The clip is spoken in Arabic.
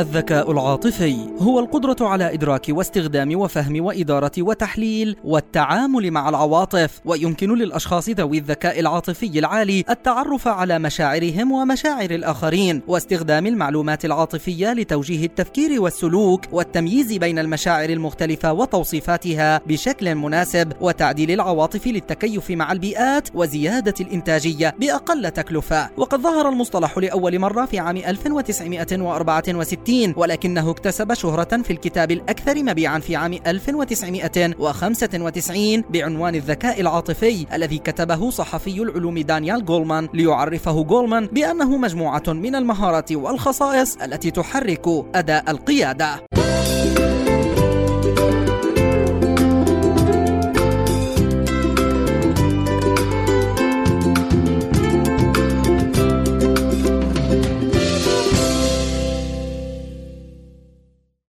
الذكاء العاطفي هو القدرة على إدراك واستخدام وفهم وإدارة وتحليل والتعامل مع العواطف ويمكن للأشخاص ذوي الذكاء العاطفي العالي التعرف على مشاعرهم ومشاعر الآخرين واستخدام المعلومات العاطفية لتوجيه التفكير والسلوك والتمييز بين المشاعر المختلفة وتوصيفاتها بشكل مناسب وتعديل العواطف للتكيف مع البيئات وزيادة الإنتاجية بأقل تكلفة. وقد ظهر المصطلح لأول مرة في عام 1964 1960 ولكنه اكتسب شهرة في الكتاب الأكثر مبيعا في عام 1995 بعنوان الذكاء العاطفي الذي كتبه صحفي العلوم دانيال جولمان ليعرفه جولمان بأنه مجموعة من المهارات والخصائص التي تحرك أداء القيادة.